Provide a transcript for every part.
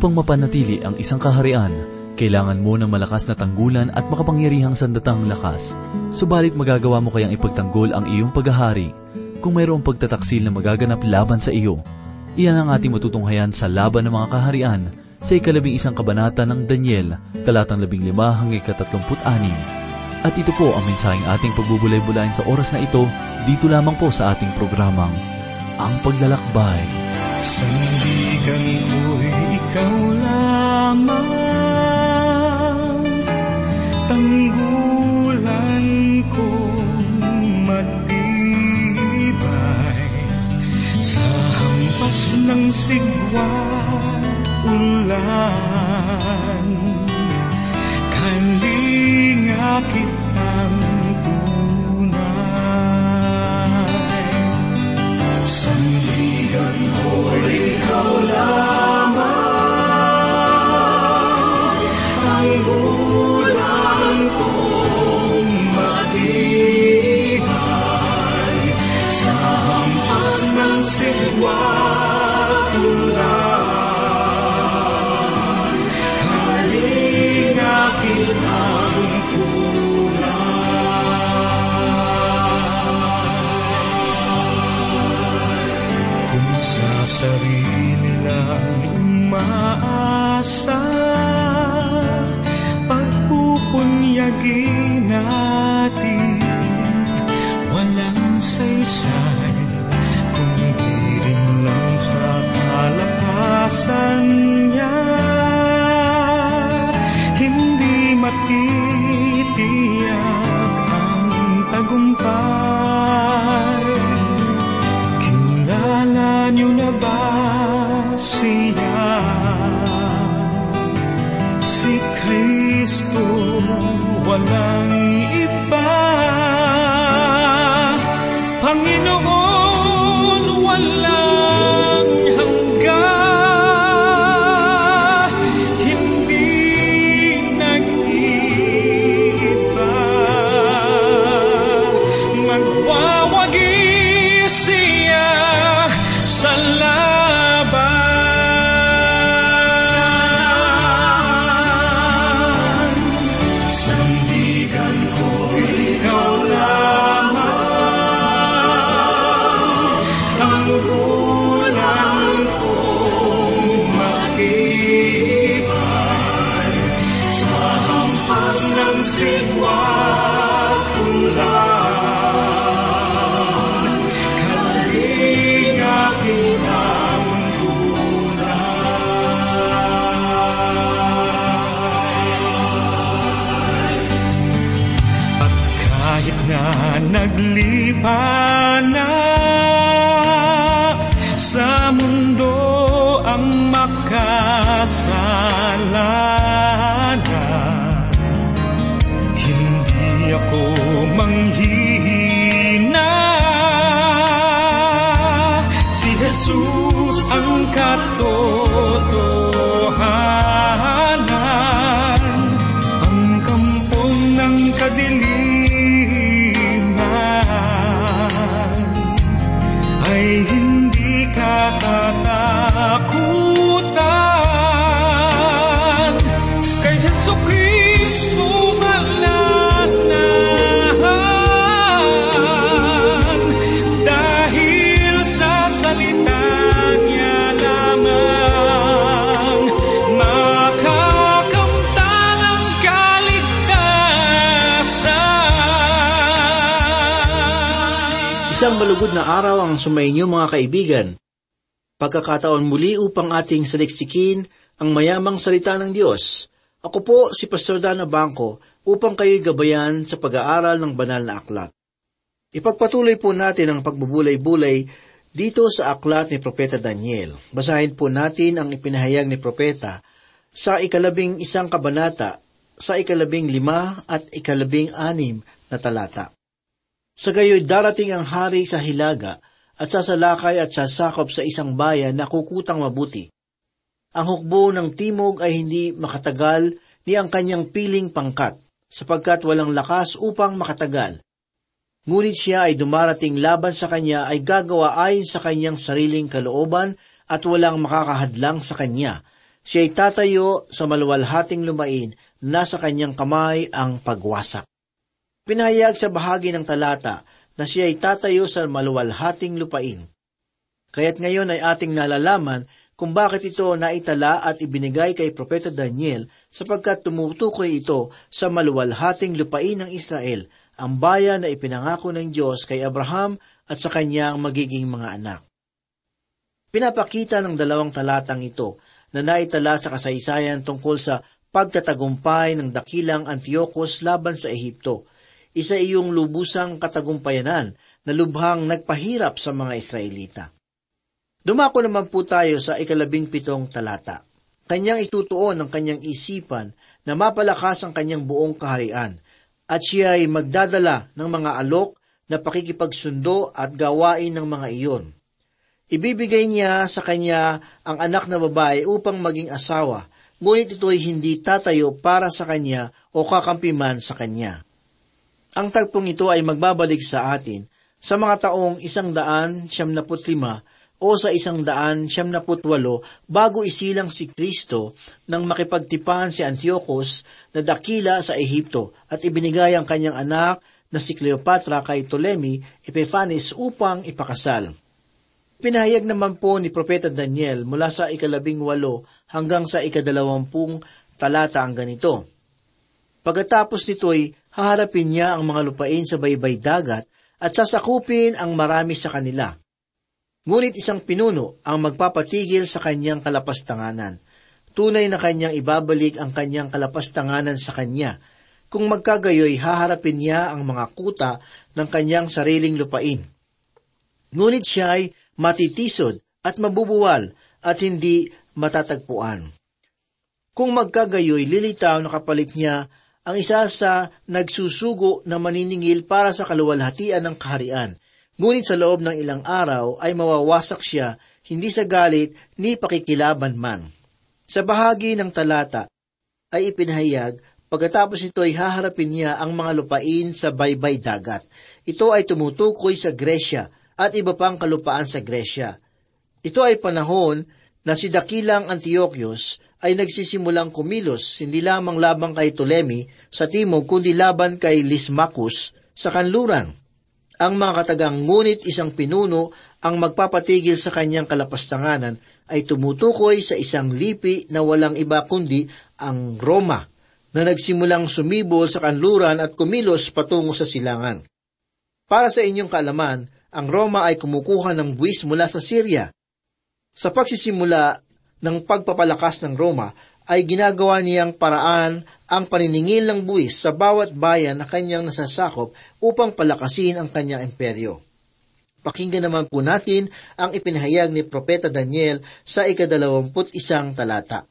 Upang mapanatili ang isang kaharian, kailangan mo ng malakas na tanggulan at makapangyarihang sandatang lakas. Subalit magagawa mo kayang ipagtanggol ang iyong paghahari kung mayroong pagtataksil na magaganap laban sa iyo. Iyan ang ating matutunghayan sa Laban ng mga Kaharian sa ikalabing isang kabanata ng Daniel, talatang labing lima hanggang katatlumput anim. At ito po ang mensaheng ating pagbubulay-bulayin sa oras na ito, dito lamang po sa ating programang, Ang Paglalakbay. Sandigan ko'y ikaw lamang, tanggulan kong matibay, sa hampas ng sigwa ulan, kalinga kitang nossa kahit na naglipa na sa mundo ang makasalanan, malugod na araw ang sumainyo mga kaibigan. Pagkakataon muli upang ating saliksikin ang mayamang salita ng Diyos. Ako po si Pastor Dana Bangko upang kayo'y gabayan sa pag-aaral ng banal na aklat. Ipagpatuloy po natin ang pagbubulay-bulay dito sa aklat ni Propeta Daniel. Basahin po natin ang ipinahayag ni Propeta sa ikalabing isang kabanata, sa ikalabing lima at ikalabing anim na talata. Sa gayoy darating ang hari sa hilaga at sasalakay at sasakop sa isang bayan na kukutang mabuti. Ang hukbo ng timog ay hindi makatagal ni ang kanyang piling pangkat, sapagkat walang lakas upang makatagal. Ngunit siya ay dumarating laban sa kanya ay gagawa ayon sa kanyang sariling kalooban at walang makakahadlang sa kanya, Siya ay tatayo sa maluwalhating lumain, nasa kanyang kamay ang pagwasak. Pinahayag sa bahagi ng talata na siya ay tatayo sa maluwalhating lupain. Kaya't ngayon ay ating nalalaman kung bakit ito naitala at ibinigay kay Propeta Daniel sapagkat tumutukoy ito sa maluwalhating lupain ng Israel, ang bayan na ipinangako ng Diyos kay Abraham at sa kanyang magiging mga anak. Pinapakita ng dalawang talatang ito na naitala sa kasaysayan tungkol sa pagtatagumpay ng dakilang Antiochus laban sa Ehipto. Isa iyong lubusang katagumpayanan na lubhang nagpahirap sa mga Israelita. Dumako naman po tayo sa ikalabing pitong talata. Kanyang itutuon ang kanyang isipan na mapalakas ang kanyang buong kaharian, at siya ay magdadala ng mga alok na pakikipagsundo at gawain ng mga iyon. Ibibigay niya sa kanya ang anak na babae upang maging asawa, ngunit ito'y hindi tatayo para sa kanya o kakampiman sa kanya. Ang tagpong ito ay magbabalik sa atin sa mga taong isang daan siyam lima o sa isang daan siyam walo bago isilang si Kristo nang makipagtipan si Antiochus na dakila sa Ehipto at ibinigay ang kanyang anak na si Cleopatra kay Ptolemy Epiphanes upang ipakasal. Pinahayag naman po ni Propeta Daniel mula sa ikalabing walo hanggang sa ikadalawampung talata ang ganito. Pagkatapos nito'y haharapin niya ang mga lupain sa baybay dagat at sasakupin ang marami sa kanila. Ngunit isang pinuno ang magpapatigil sa kanyang kalapastanganan. Tunay na kanyang ibabalik ang kanyang kalapastanganan sa kanya. Kung magkagayoy, haharapin niya ang mga kuta ng kanyang sariling lupain. Ngunit siya ay matitisod at mabubuwal at hindi matatagpuan. Kung magkagayoy, lilitaw na kapalit niya ang isa sa nagsusugo na maniningil para sa kaluwalhatian ng kaharian. Ngunit sa loob ng ilang araw ay mawawasak siya, hindi sa galit ni pakikilaban man. Sa bahagi ng talata ay ipinahayag, pagkatapos ito ay haharapin niya ang mga lupain sa baybay dagat. Ito ay tumutukoy sa Gresya, at iba pang kalupaan sa Gresya. Ito ay panahon na si Dakilang Antiochus ay nagsisimulang kumilos hindi lamang labang kay Ptolemy sa timog kundi laban kay Lismacus sa kanluran. Ang mga katagang ngunit isang pinuno ang magpapatigil sa kanyang kalapastanganan ay tumutukoy sa isang lipi na walang iba kundi ang Roma na nagsimulang sumibol sa kanluran at kumilos patungo sa silangan. Para sa inyong kaalaman, ang Roma ay kumukuha ng buwis mula sa Syria. Sa pagsisimula ng pagpapalakas ng Roma, ay ginagawa niyang paraan ang paniningil ng buwis sa bawat bayan na kanyang nasasakop upang palakasin ang kanyang imperyo. Pakinggan naman po natin ang ipinahayag ni Propeta Daniel sa ikadalawamput isang talata.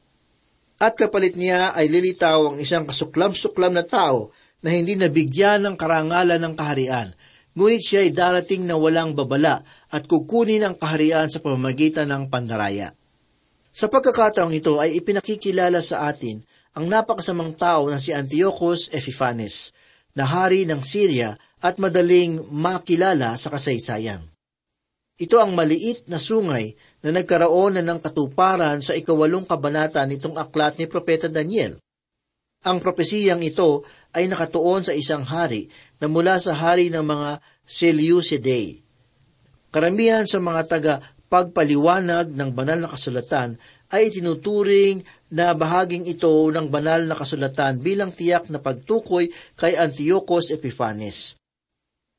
At kapalit niya ay lilitaw ang isang kasuklam-suklam na tao na hindi nabigyan ng karangalan ng kaharian, ngunit siya ay darating na walang babala at kukunin ang kaharian sa pamamagitan ng pandaraya. Sa pagkakataong ito ay ipinakikilala sa atin ang napakasamang tao na si Antiochus Epiphanes, na hari ng Syria at madaling makilala sa kasaysayan. Ito ang maliit na sungay na nagkaroon na ng katuparan sa ikawalong kabanata nitong aklat ni Propeta Daniel. Ang propesiyang ito ay nakatuon sa isang hari na mula sa hari ng mga Seleucidae. Karamihan sa mga taga pagpaliwanag ng banal na kasulatan ay tinuturing na bahaging ito ng banal na kasulatan bilang tiyak na pagtukoy kay Antiochus Epiphanes.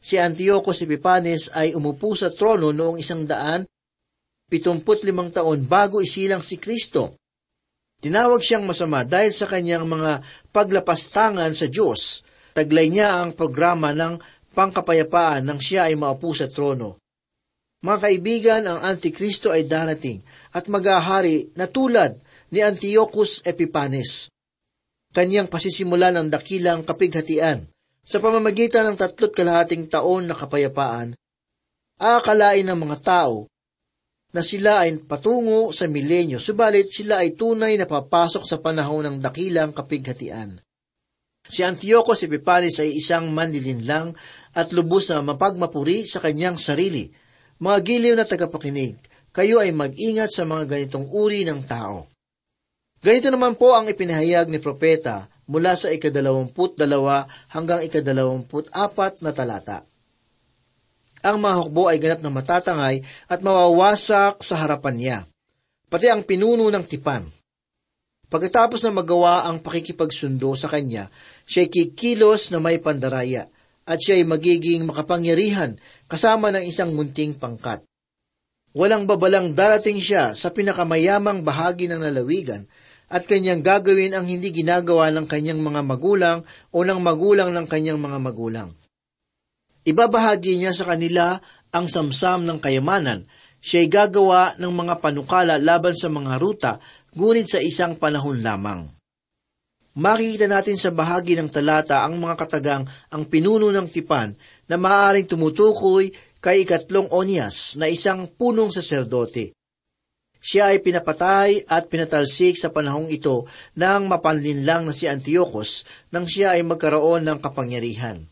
Si Antiochus Epiphanes ay umupo sa trono noong isang daan, pitumput limang taon bago isilang si Kristo. Tinawag siyang masama dahil sa kanyang mga paglapastangan sa Diyos. Taglay niya ang programa ng pangkapayapaan nang siya ay maupo sa trono. Mga kaibigan, ang Antikristo ay darating at maghahari na tulad ni Antiochus Epiphanes. Kanyang pasisimulan ang dakilang kapighatian sa pamamagitan ng tatlot kalahating taon na kapayapaan. Aakalain ng mga tao na sila ay patungo sa milenyo, subalit sila ay tunay na papasok sa panahon ng dakilang kapighatian. Si Antiochus Epiphanes ay isang manlilinlang at lubos na mapagmapuri sa kanyang sarili. Mga giliw na tagapakinig, kayo ay mag-ingat sa mga ganitong uri ng tao. Ganito naman po ang ipinahayag ni propeta mula sa ikadalawamput dalawa hanggang ikadalawamput apat na talata. Ang mga hukbo ay ganap na matatangay at mawawasak sa harapan niya, pati ang pinuno ng tipan. Pagkatapos na magawa ang pakikipagsundo sa kanya, siya kikilos na may pandaraya, at siya ay magiging makapangyarihan kasama ng isang munting pangkat. Walang babalang darating siya sa pinakamayamang bahagi ng lalawigan at kanyang gagawin ang hindi ginagawa ng kanyang mga magulang o ng magulang ng kanyang mga magulang. Ibabahagi niya sa kanila ang samsam ng kayamanan. Siya'y gagawa ng mga panukala laban sa mga ruta, ngunit sa isang panahon lamang. Makikita natin sa bahagi ng talata ang mga katagang ang pinuno ng tipan na maaaring tumutukoy kay ikatlong Onias na isang punong saserdote. Siya ay pinapatay at pinatalsik sa panahong ito ng mapanlinlang na si Antiochus nang siya ay magkaroon ng kapangyarihan.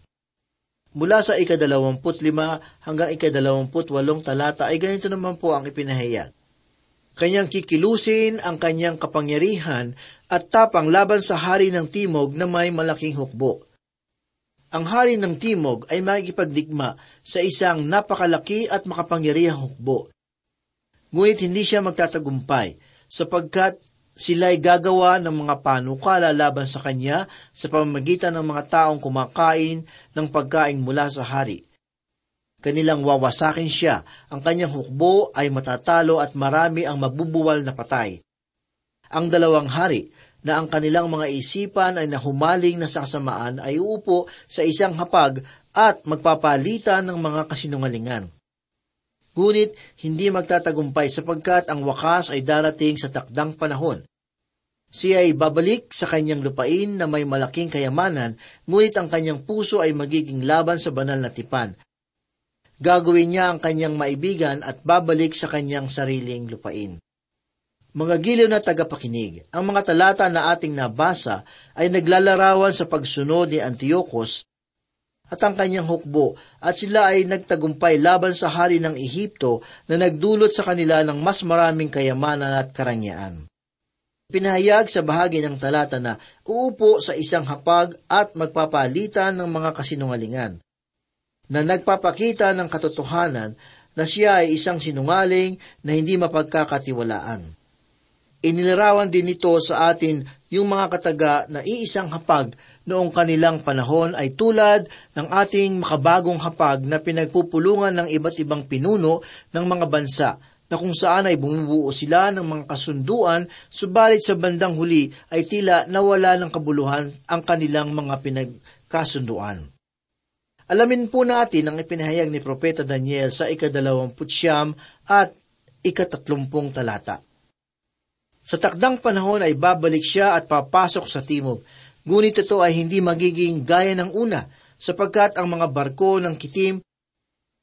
Mula sa ikadalawamput lima hanggang ikadalawamput walong talata ay ganito naman po ang ipinahayag. Kanyang kikilusin ang kanyang kapangyarihan at tapang laban sa hari ng timog na may malaking hukbo. Ang hari ng timog ay makikipagdigma sa isang napakalaki at makapangyarihang hukbo Ngunit hindi siya magtatagumpay, sapagkat sila'y gagawa ng mga panukala laban sa kanya sa pamamagitan ng mga taong kumakain ng pagkain mula sa hari. Kanilang wawasakin siya, ang kanyang hukbo ay matatalo at marami ang mabubuwal na patay. Ang dalawang hari, na ang kanilang mga isipan ay nahumaling na sa kasamaan ay uupo sa isang hapag at magpapalitan ng mga kasinungalingan. Ngunit hindi magtatagumpay sapagkat ang wakas ay darating sa takdang panahon. Siya ay babalik sa kanyang lupain na may malaking kayamanan, ngunit ang kanyang puso ay magiging laban sa banal na tipan. Gagawin niya ang kanyang maibigan at babalik sa kanyang sariling lupain. Mga giliw na tagapakinig, ang mga talata na ating nabasa ay naglalarawan sa pagsunod ni Antiochus at ang kanyang hukbo, at sila ay nagtagumpay laban sa hari ng Ehipto na nagdulot sa kanila ng mas maraming kayamanan at karangyaan. Pinahayag sa bahagi ng talata na uupo sa isang hapag at magpapalitan ng mga kasinungalingan, na nagpapakita ng katotohanan na siya ay isang sinungaling na hindi mapagkakatiwalaan. Inilarawan din nito sa atin yung mga kataga na iisang hapag noong kanilang panahon ay tulad ng ating makabagong hapag na pinagpupulungan ng iba't ibang pinuno ng mga bansa na kung saan ay bumubuo sila ng mga kasunduan, subalit sa bandang huli ay tila nawala ng kabuluhan ang kanilang mga pinagkasunduan. Alamin po natin ang ipinahayag ni Propeta Daniel sa ikadalawamputsyam at ikatatlumpung talata. Sa takdang panahon ay babalik siya at papasok sa timog, Ngunit ito ay hindi magiging gaya ng una, sapagkat ang mga barko ng kitim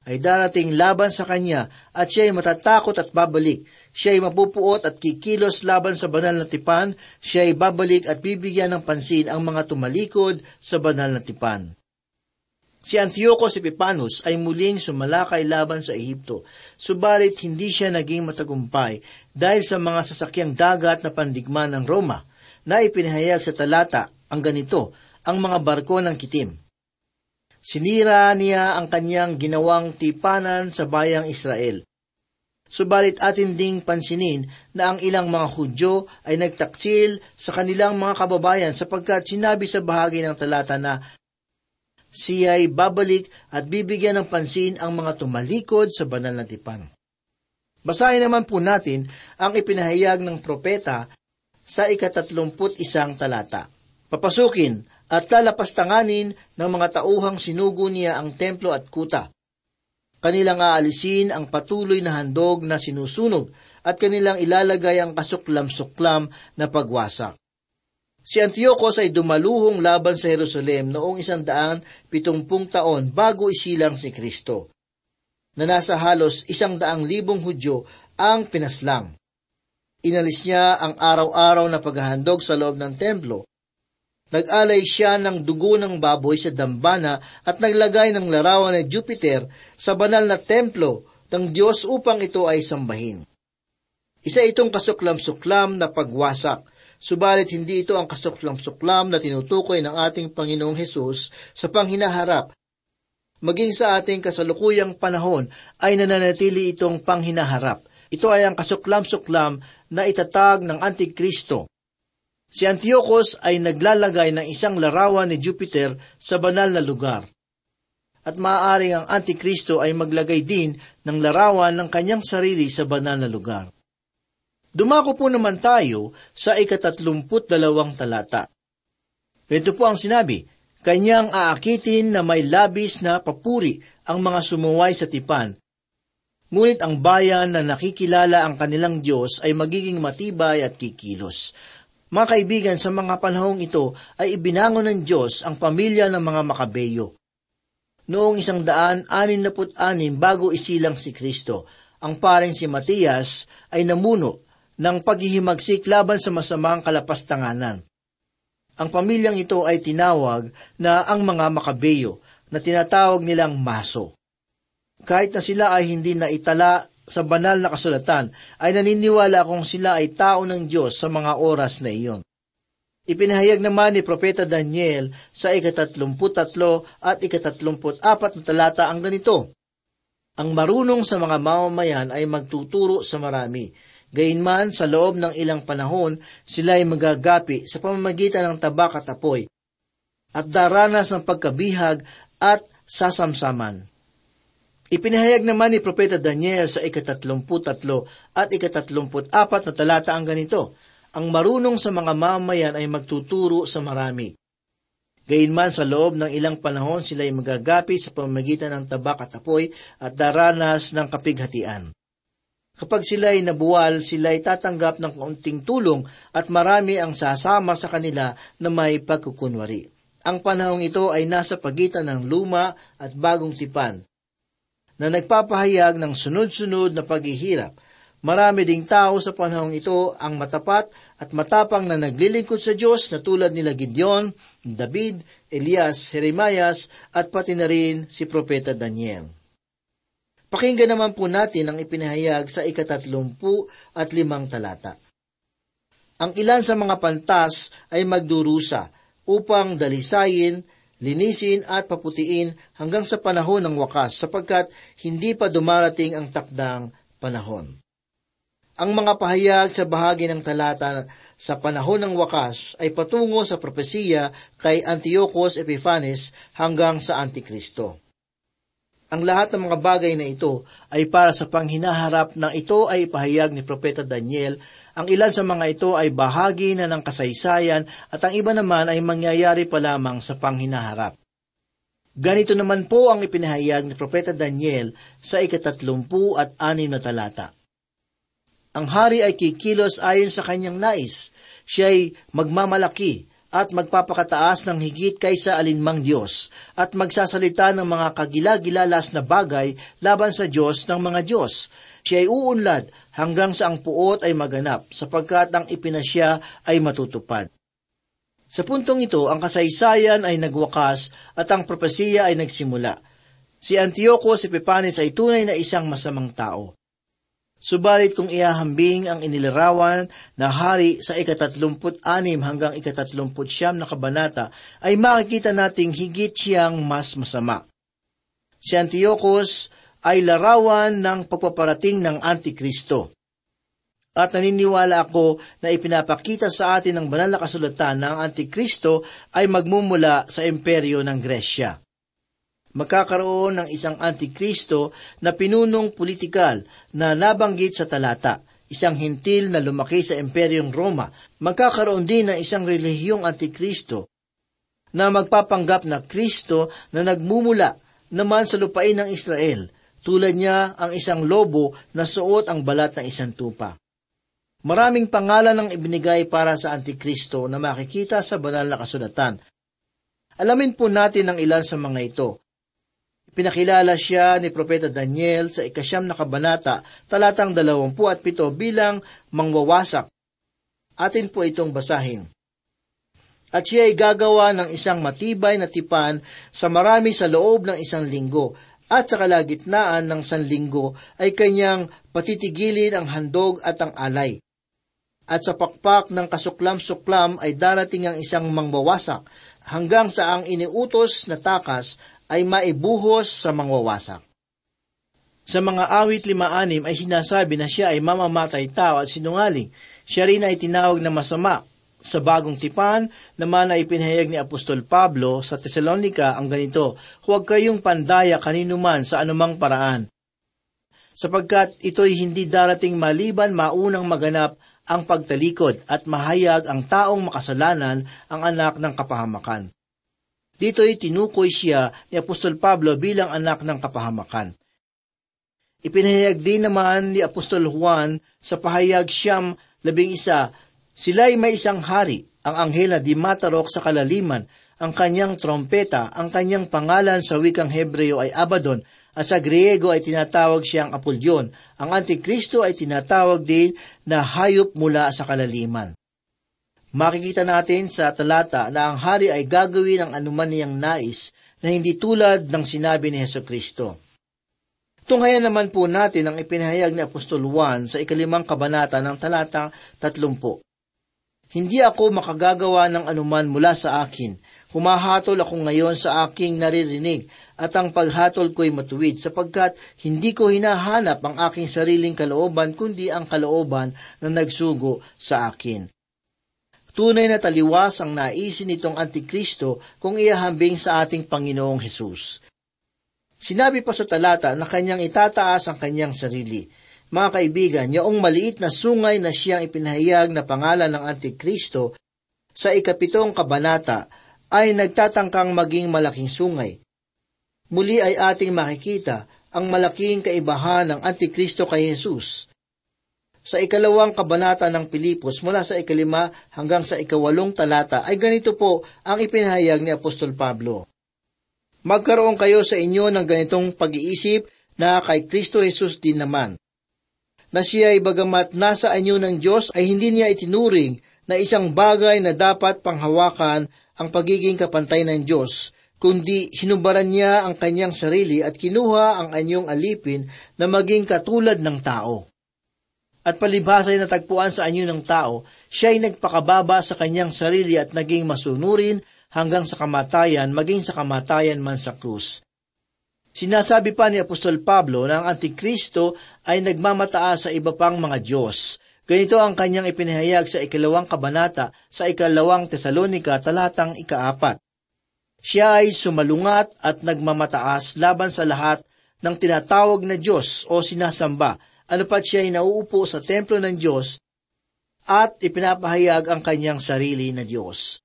ay darating laban sa kanya at siya ay matatakot at babalik. Siya ay mapupuot at kikilos laban sa banal na tipan, siya ay babalik at bibigyan ng pansin ang mga tumalikod sa banal na tipan. Si Antiochus Epipanus ay muling sumalakay laban sa Ehipto, subalit hindi siya naging matagumpay dahil sa mga sasakyang dagat na pandigma ng Roma na ipinahayag sa talata ang ganito, ang mga barko ng kitim. Sinira niya ang kanyang ginawang tipanan sa bayang Israel. Subalit atin ding pansinin na ang ilang mga Hudyo ay nagtaksil sa kanilang mga kababayan sapagkat sinabi sa bahagi ng talata na siya ay babalik at bibigyan ng pansin ang mga tumalikod sa banal na tipan. Basahin naman po natin ang ipinahayag ng propeta sa ikatatlumput isang talata papasukin at lalapastanganin ng mga tauhang sinugo niya ang templo at kuta. Kanilang aalisin ang patuloy na handog na sinusunog at kanilang ilalagay ang kasuklam-suklam na pagwasak. Si Antiochus ay dumaluhong laban sa Jerusalem noong isang daan pitumpung taon bago isilang si Kristo, na nasa halos isang daang libong Hudyo ang pinaslang. Inalis niya ang araw-araw na paghahandog sa loob ng templo Nag-alay siya ng dugo ng baboy sa dambana at naglagay ng larawan ni Jupiter sa banal na templo ng Diyos upang ito ay sambahin. Isa itong kasuklam-suklam na pagwasak, Subalit hindi ito ang kasuklam-suklam na tinutukoy ng ating Panginoong Hesus sa panghinaharap. Maging sa ating kasalukuyang panahon ay nananatili itong panghinaharap. Ito ay ang kasuklam-suklam na itatag ng Antikristo. Si Antiochus ay naglalagay ng isang larawan ni Jupiter sa banal na lugar. At maaaring ang Antikristo ay maglagay din ng larawan ng kanyang sarili sa banal na lugar. Dumako po naman tayo sa ikatatlumput dalawang talata. Ito po ang sinabi, Kanyang aakitin na may labis na papuri ang mga sumuway sa tipan. Ngunit ang bayan na nakikilala ang kanilang Diyos ay magiging matibay at kikilos. Mga kaibigan, sa mga panahong ito ay ibinangon ng Diyos ang pamilya ng mga makabeyo. Noong isang daan, anim bago isilang si Kristo, ang paring si Matias ay namuno ng paghihimagsik laban sa masamang kalapastanganan. Ang pamilyang ito ay tinawag na ang mga makabeyo na tinatawag nilang maso. Kahit na sila ay hindi na itala sa banal na kasulatan, ay naniniwala kung sila ay tao ng Diyos sa mga oras na iyon. Ipinahayag naman ni Propeta Daniel sa ikatatlumput-tatlo at ikatatlumput-apat na talata ang ganito, Ang marunong sa mga mamamayan ay magtuturo sa marami, Gayunman, sa loob ng ilang panahon, sila ay magagapi sa pamamagitan ng tabak at apoy, at daranas ng pagkabihag at sasamsaman. Ipinahayag naman ni Propeta Daniel sa ikatatlumput-tatlo at ikatatlumput-apat na talata ang ganito, Ang marunong sa mga mamayan ay magtuturo sa marami. Gayunman sa loob ng ilang panahon sila ay magagapi sa pamamagitan ng tabak at apoy at daranas ng kapighatian. Kapag sila ay nabuwal, sila ay tatanggap ng kaunting tulong at marami ang sasama sa kanila na may pagkukunwari. Ang panahong ito ay nasa pagitan ng luma at bagong tipan, na nagpapahayag ng sunod-sunod na paghihirap. Marami ding tao sa panahong ito ang matapat at matapang na naglilingkod sa Diyos na tulad nila Gideon, David, Elias, Jeremias at pati na rin si Propeta Daniel. Pakinggan naman po natin ang ipinahayag sa ikatatlumpu at limang talata. Ang ilan sa mga pantas ay magdurusa upang dalisayin, linisin at paputiin hanggang sa panahon ng wakas sapagkat hindi pa dumarating ang takdang panahon. Ang mga pahayag sa bahagi ng talata sa panahon ng wakas ay patungo sa propesiya kay Antiochus Epiphanes hanggang sa Antikristo. Ang lahat ng mga bagay na ito ay para sa panghinaharap ng ito ay pahayag ni Propeta Daniel. Ang ilan sa mga ito ay bahagi na ng kasaysayan at ang iba naman ay mangyayari pa lamang sa panghinaharap. Ganito naman po ang ipinahayag ni Propeta Daniel sa ikatatlumpu at anim na talata. Ang hari ay kikilos ayon sa kanyang nais. Siya ay magmamalaki, at magpapakataas ng higit kaysa alinmang Diyos at magsasalita ng mga kagilagilalas na bagay laban sa Diyos ng mga Diyos. Siya ay uunlad hanggang sa ang puot ay maganap sapagkat ang ipinasya ay matutupad. Sa puntong ito, ang kasaysayan ay nagwakas at ang propesiya ay nagsimula. Si Antiochus Epiphanes ay tunay na isang masamang tao. Subalit kung iahambing ang inilarawan na hari sa ikatatlumput-anim hanggang ikatatlumput siyam na kabanata, ay makikita nating higit siyang mas masama. Si Antiochus ay larawan ng pagpaparating ng Antikristo. At naniniwala ako na ipinapakita sa atin ng banal na kasulatan na ang Antikristo ay magmumula sa imperyo ng Gresya magkakaroon ng isang antikristo na pinunong politikal na nabanggit sa talata, isang hintil na lumaki sa Imperyong Roma. Magkakaroon din ng isang relihiyong antikristo na magpapanggap na Kristo na nagmumula naman sa lupain ng Israel, tulad niya ang isang lobo na suot ang balat ng isang tupa. Maraming pangalan ang ibinigay para sa Antikristo na makikita sa banal na kasulatan. Alamin po natin ang ilan sa mga ito. Pinakilala siya ni Propeta Daniel sa ikasyam na kabanata, talatang dalawampu at pito bilang mangwawasak. Atin po itong basahin. At siya ay gagawa ng isang matibay na tipan sa marami sa loob ng isang linggo, at sa kalagitnaan ng sanlinggo ay kanyang patitigilin ang handog at ang alay. at sa pakpak ng kasuklam-suklam ay darating ang isang mangwawasak hanggang sa ang iniutos na takas ay maibuhos sa mangwawasak. Sa mga awit lima-anim ay sinasabi na siya ay mamamatay tao at sinungaling. Siya rin ay tinawag na masama. Sa bagong tipan, naman ay pinahayag ni Apostol Pablo sa Tesalonika ang ganito, Huwag kayong pandaya kanino man sa anumang paraan. Sapagkat ito'y hindi darating maliban maunang maganap ang pagtalikod at mahayag ang taong makasalanan ang anak ng kapahamakan. Dito'y tinukoy siya ni Apostol Pablo bilang anak ng kapahamakan. Ipinahayag din naman ni Apostol Juan sa pahayag siyam labing isa, sila'y may isang hari, ang anghel na dimatarok sa kalaliman, ang kanyang trompeta, ang kanyang pangalan sa wikang Hebreo ay Abaddon, at sa Griego ay tinatawag siyang Apolyon. Ang Antikristo ay tinatawag din na hayop mula sa kalaliman. Makikita natin sa talata na ang hari ay gagawin ang anuman niyang nais na hindi tulad ng sinabi ni Heso Kristo. Tunghayan naman po natin ang ipinahayag ni Apostol Juan sa ikalimang kabanata ng talata tatlumpo. Hindi ako makagagawa ng anuman mula sa akin. Humahatol ako ngayon sa aking naririnig at ang paghatol ko'y matuwid sapagkat hindi ko hinahanap ang aking sariling kalooban kundi ang kalooban na nagsugo sa akin. Tunay na taliwas ang naisin nitong Antikristo kung iahambing sa ating Panginoong Hesus. Sinabi pa sa talata na kanyang itataas ang kanyang sarili. Mga kaibigan, yaong maliit na sungay na siyang ipinahayag na pangalan ng Antikristo sa ikapitong kabanata ay nagtatangkang maging malaking sungay. Muli ay ating makikita ang malaking kaibahan ng Antikristo kay Jesus. Sa ikalawang kabanata ng Pilipos mula sa ikalima hanggang sa ikawalong talata ay ganito po ang ipinahayag ni Apostol Pablo magkaroon kayo sa inyo ng ganitong pag-iisip na kay Kristo Jesus din naman. Na siya ay bagamat nasa anyo ng Diyos ay hindi niya itinuring na isang bagay na dapat panghawakan ang pagiging kapantay ng Diyos, kundi hinubaran niya ang kanyang sarili at kinuha ang anyong alipin na maging katulad ng tao. At palibhasa ay natagpuan sa anyo ng tao, siya ay nagpakababa sa kanyang sarili at naging masunurin hanggang sa kamatayan, maging sa kamatayan man sa krus. Sinasabi pa ni Apostol Pablo na ang Antikristo ay nagmamataas sa iba pang mga Diyos. Ganito ang kanyang ipinahayag sa ikalawang kabanata sa ikalawang Tesalonika talatang ikaapat. Siya ay sumalungat at nagmamataas laban sa lahat ng tinatawag na Diyos o sinasamba, ano pat siya ay nauupo sa templo ng Diyos at ipinapahayag ang kanyang sarili na Diyos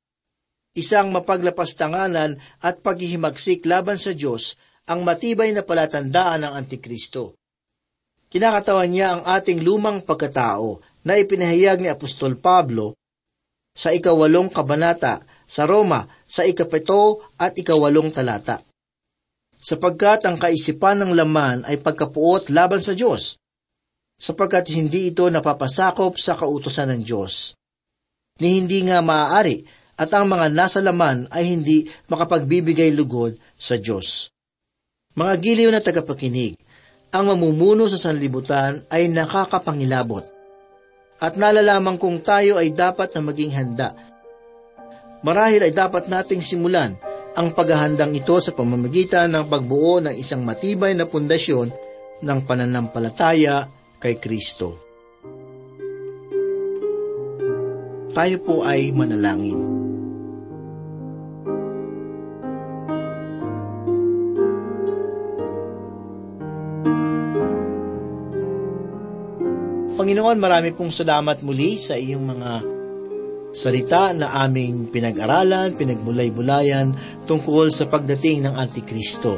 isang mapaglapastanganan at paghihimagsik laban sa Diyos ang matibay na palatandaan ng Antikristo. Kinakatawan niya ang ating lumang pagkatao na ipinahayag ni Apostol Pablo sa ikawalong kabanata sa Roma sa ikapito at ikawalong talata. Sapagkat ang kaisipan ng laman ay pagkapuot laban sa Diyos, sapagkat hindi ito napapasakop sa kautosan ng Diyos. Ni hindi nga maaari at ang mga nasa laman ay hindi makapagbibigay lugod sa Diyos. Mga giliw na tagapakinig, ang mamumuno sa sanlibutan ay nakakapangilabot. At nalalaman kung tayo ay dapat na maging handa. Marahil ay dapat nating simulan ang paghahandang ito sa pamamagitan ng pagbuo ng isang matibay na pundasyon ng pananampalataya kay Kristo. Tayo po ay manalangin. Panginoon, marami pong salamat muli sa iyong mga salita na aming pinag-aralan, pinagmulay-bulayan tungkol sa pagdating ng Antikristo.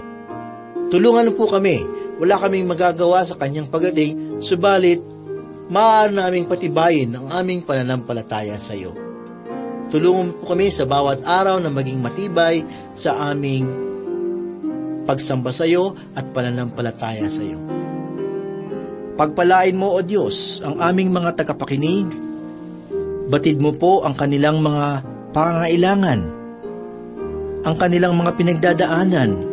Tulungan po kami, wala kaming magagawa sa kanyang pagdating, subalit maaari naming patibayin ang aming pananampalataya sa iyo. Tulungan po kami sa bawat araw na maging matibay sa aming pagsamba sa iyo at pananampalataya sa iyo. Pagpalain mo, O Diyos, ang aming mga tagapakinig. Batid mo po ang kanilang mga pangangailangan, ang kanilang mga pinagdadaanan,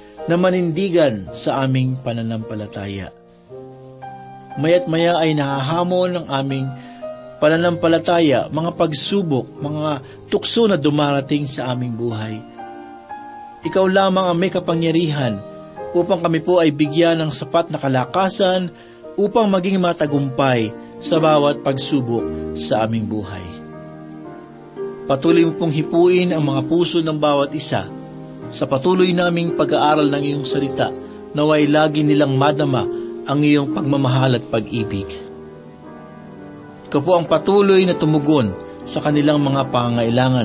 na manindigan sa aming pananampalataya. Maya't maya ay nahahamon ng aming pananampalataya, mga pagsubok, mga tukso na dumarating sa aming buhay. Ikaw lamang ang may kapangyarihan upang kami po ay bigyan ng sapat na kalakasan upang maging matagumpay sa bawat pagsubok sa aming buhay. Patuloy mo pong hipuin ang mga puso ng bawat isa sa patuloy naming pag-aaral ng iyong salita naway lagi nilang madama ang iyong pagmamahal at pag-ibig. Ikaw po ang patuloy na tumugon sa kanilang mga pangangailangan